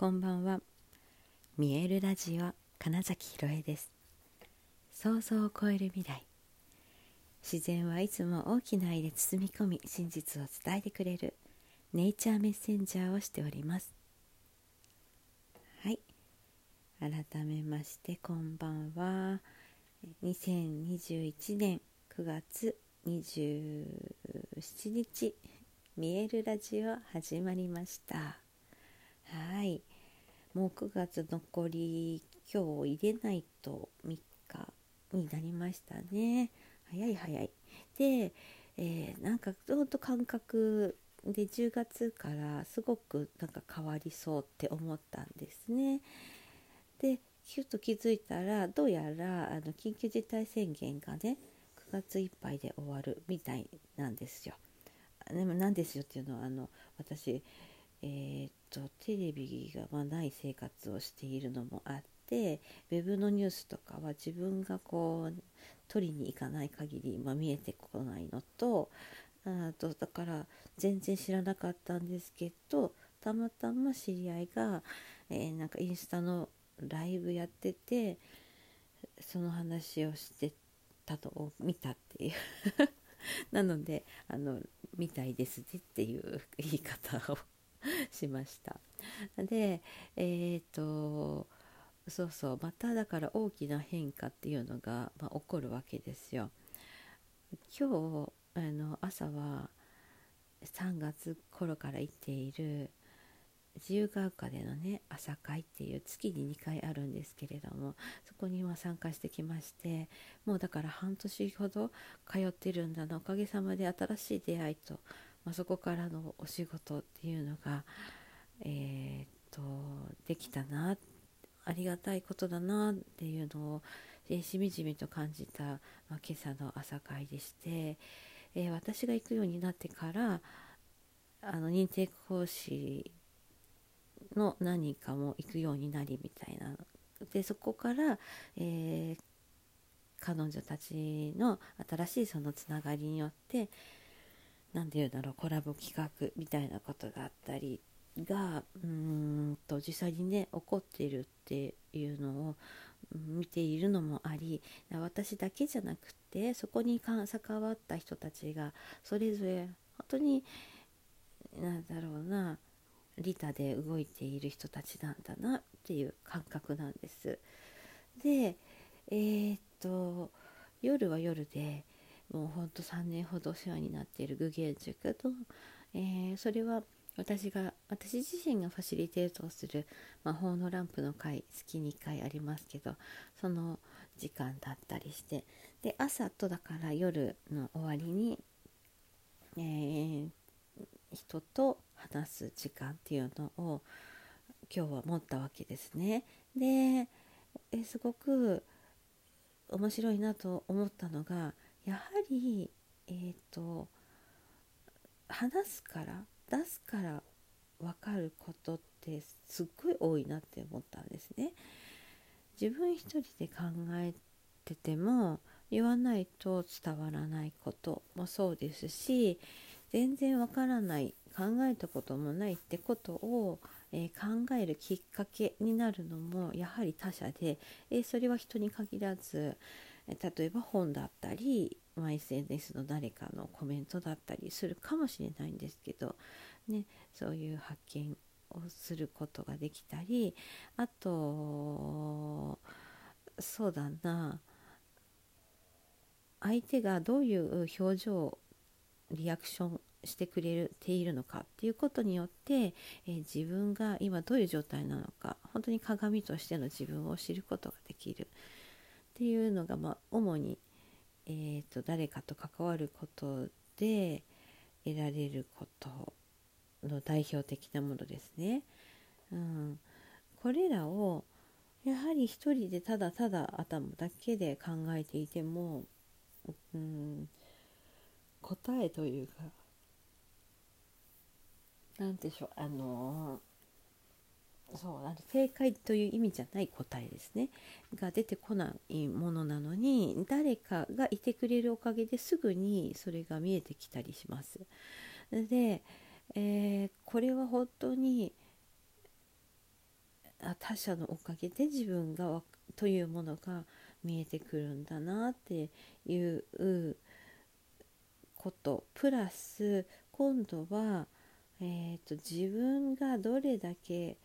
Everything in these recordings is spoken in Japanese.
こんばんは。見えるラジオ金崎ひろえです。想像を超える未来。自然はいつも大きな愛で包み込み真実を伝えてくれるネイチャーメッセンジャーをしております。はい。改めましてこんばんは。2021年9月27日見えるラジオ始まりました。はい。もう9月残り今日入れないと3日になりましたね。早い早い。で、えー、なんかほんと感覚で10月からすごくなんか変わりそうって思ったんですね。でキュッと気づいたらどうやらあの緊急事態宣言がね9月いっぱいで終わるみたいなんですよ。でもなんですよっていうのはあの私えー、っとテレビがまない生活をしているのもあってウェブのニュースとかは自分がこう取りに行かない限り、まあ、見えてこないのとあとだから全然知らなかったんですけどたまたま知り合いが、えー、なんかインスタのライブやっててその話をしてたのを見たっていう。なのであの「みたいですね」っていう言い方をしました。でえっ、ー、とそうそうまただから大きな変化っていうのが、まあ、起こるわけですよ。今日あの朝は3月頃から行っている自由が丘でのね朝会っていう月に2回あるんですけれどもそこに今参加してきましてもうだから半年ほど通ってるんだなおかげさまで新しい出会いとまあ、そこからのお仕事っていうのが、えー、っとできたなありがたいことだなっていうのを、えー、しみじみと感じた、まあ、今朝の朝会でして、えー、私が行くようになってからあの認定講師の何人かも行くようになりみたいな。でそこから、えー、彼女たちの新しいそのつながりによって何て言うんだろうコラボ企画みたいなことがあったりがうんと実際にね起こっているっていうのを見ているのもあり私だけじゃなくてそこに関わった人たちがそれぞれ本当に何だろうな利他で動いている人たちなんだなっていう感覚なんです。でえー、っと夜は夜でもうほんと3年ほどお世話になっている具現塾と、えー、それは私が私自身がファシリテートをする魔法のランプの会月に1回ありますけどその時間だったりしてで朝とだから夜の終わりに、えー、人と話す時間っていうのを今日は持ったわけですね。でえすごく面白いなと思ったのがやはりえっ、ー、と話すから出すから分かることってすっごい多いなって思ったんですね。自分一人で考えてても言わないと伝わらないこともそうですし全然わからない考えたこともないってことを、えー、考えるきっかけになるのもやはり他者で、えー、それは人に限らず、例えば本だったり、まあ、SNS の誰かのコメントだったりするかもしれないんですけど、ね、そういう発見をすることができたりあとそうだな相手がどういう表情リアクションしてくれているのかっていうことによって、えー、自分が今どういう状態なのか本当に鏡としての自分を知ることができる。っていうのが、まあ、主に、えーと、誰かと関わることで得られることの代表的なものですね。うん、これらをやはり一人でただただ頭だけで考えていても、うん、答えというか何でしょうあのそうあの正解という意味じゃない答えですねが出てこないものなのに誰かがいてくれるおかげですぐにそれが見えてきたりします。で、えー、これは本当に他者のおかげで自分がというものが見えてくるんだなっていうことプラス今度は、えーと、自分がどれだけ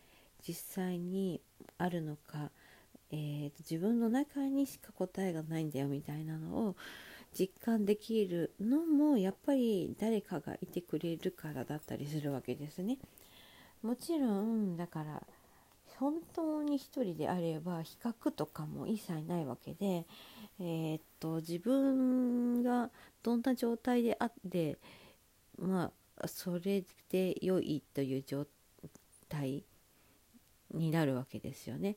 実際にあるのか、えーと自分の中にしか答えがないんだよみたいなのを実感できるのもやっぱり誰かがいてくれるからだったりするわけですね。もちろんだから本当に一人であれば比較とかも一切ないわけで、えー、っと自分がどんな状態であってまあそれで良いという状態になるわけですよね。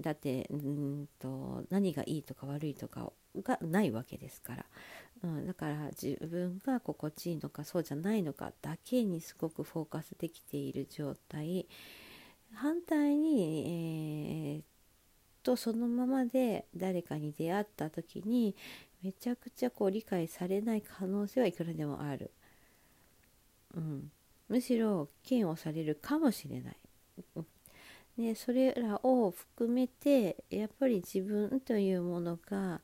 だってうんと何がいいとか悪いとかがないわけですから、うん、だから自分が心地いいのかそうじゃないのかだけにすごくフォーカスできている状態。反対に、えー、とそのままで誰かに出会った時にめちゃくちゃこう理解されない可能性はいくらでもある、うん、むしろ嫌悪されるかもしれない、でそれらを含めてやっぱり自分というものが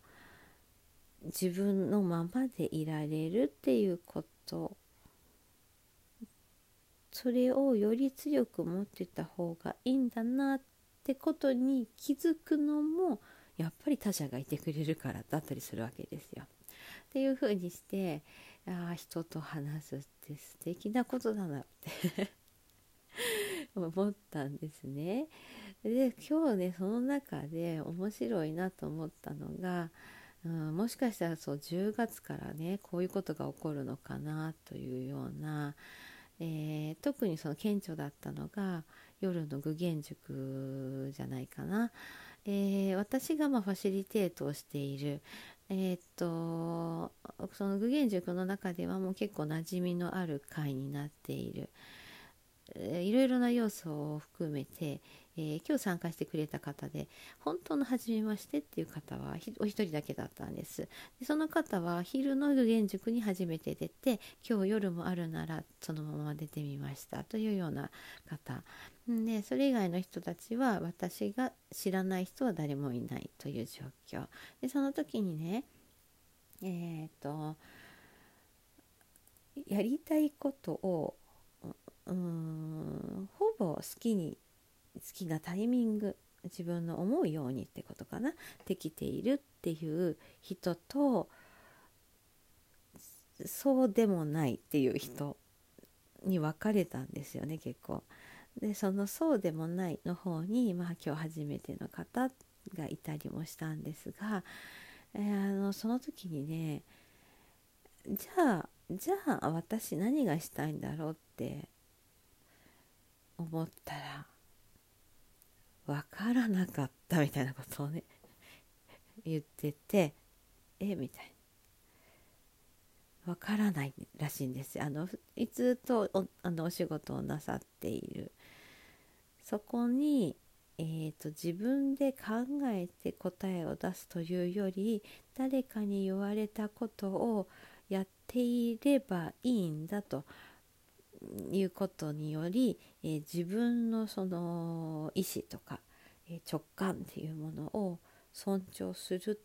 自分のままでいられるっていうことそれをより強く持ってた方がいいんだなってことに気づくのもやっぱり他者がいてくれるからだったりするわけですよ。っていうふうにしてああ人と話すって素敵なことだなって思ったんですね。で今日ねその中で面白いなと思ったのがうん、もしかしたらそう10月からねこういうことが起こるのかなというような、えー、特にその顕著だったのが夜の具現塾じゃないかな、えー、私がまファシリテートをしているえー、っとその具現塾の中ではもう結構馴染みのある会になっている、いろいろな要素を含めて、えー、今日参加してくれた方で本当の初めましてっていう方はお一人だけだったんです。でその方は昼の具現塾に初めて出て今日夜もあるならそのまま出てみました。というような方。でそれ以外の人たちは私が知らない人は誰もいない。という状況。でその時にねえっ、とやりたいことをうんほぼ好きに好きなタイミング自分の思うようにってことかなできているっていう人とそうでもないっていう人に分かれたんですよね結構。でそのそうでもないの方に、まあ、今日初めての方がいたりもしたんですが、えー、あのその時にねじゃあじゃあ私何がしたいんだろうって思ったら分からなかったみたいなことをね 言っててえみたいな。分からないらしいんですあのいつとおあのお仕事をなさっている。そこに、えーと、自分で考えて答えを出すというより誰かに言われたことをやっていればいいんだと。いうことにより、えー、自分のその意思とか、え、直感っていうものを尊重する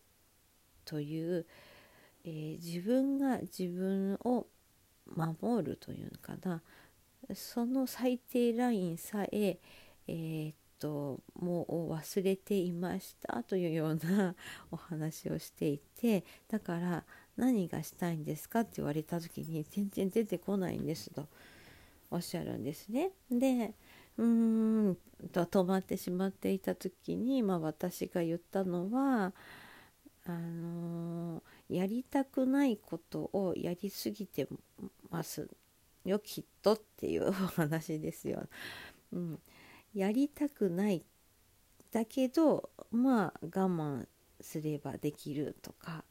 という、えー、自分が自分を守るというのかなその最低ラインさええー、もう忘れていましたというような お話をしていてだから何がしたいんですかって言われた時に全然出てこないんですと。おっしゃるんですね。でうーんと止まってしまっていた時に、まあ、私が言ったのはあのー、やりたくないことをやりすぎてますよきっとっていう お話ですよ。うん、やりたくないだけどまあ我慢すればできるとか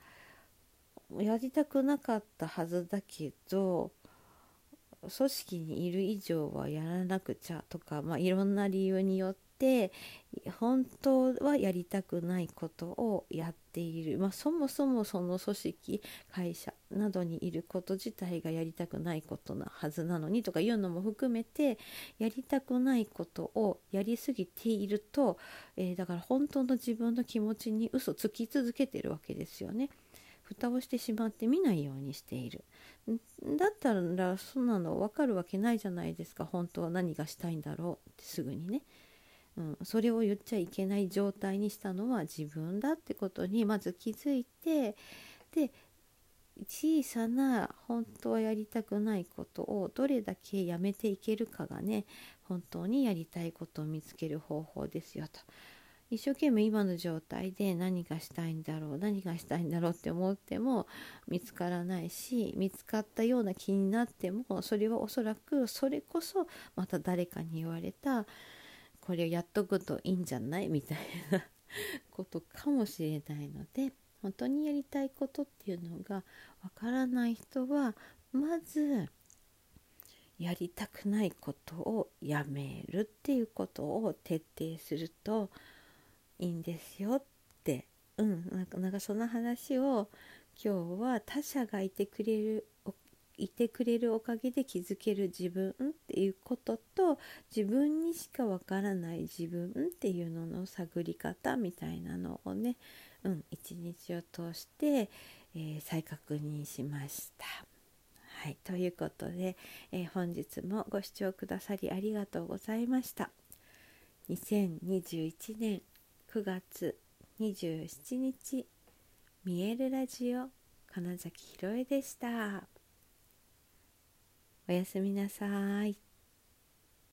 やりたくなかったはずだけど組織にいる以上はやらなくちゃとか、まあ、いろんな理由によって本当はやりたくないことをやっている、まあ、そもそもその組織会社などにいること自体がやりたくないことなはずなのにとかいうのも含めてやりたくないことをやりすぎていると、えー、だから本当の自分の気持ちに嘘つき続けてるわけですよね。蓋をしてしまって見ないようにしている。だったらそんなの分かるわけないじゃないですか。本当は何がしたいんだろうってすぐにね。うん、それを言っちゃいけない状態にしたのは自分だってことにまず気づいてで小さな本当はやりたくないことをどれだけやめていけるかがね本当にやりたいことを見つける方法ですよと。一生懸命今の状態で何がしたいんだろう何がしたいんだろうって思っても見つからないし見つかったような気になってもそれはおそらくそれこそまた誰かに言われたこれをやっとくといいんじゃない？みたいな ことかもしれないので本当にやりたいことっていうのがわからない人はまずやりたくないことをやめるっていうことを徹底するといいんですよってうんなんかなんかその話を今日は他者がいてくれるいてくれるおかげで気づける自分っていうことと自分にしかわからない自分っていうのの探り方みたいなのをね、うん、一日を通して、えー、再確認しました。はい、ということで、えー、本日もご視聴くださりありがとうございました。2021年9月27日見えるラジオ金崎ひろえでした。おやすみなさい。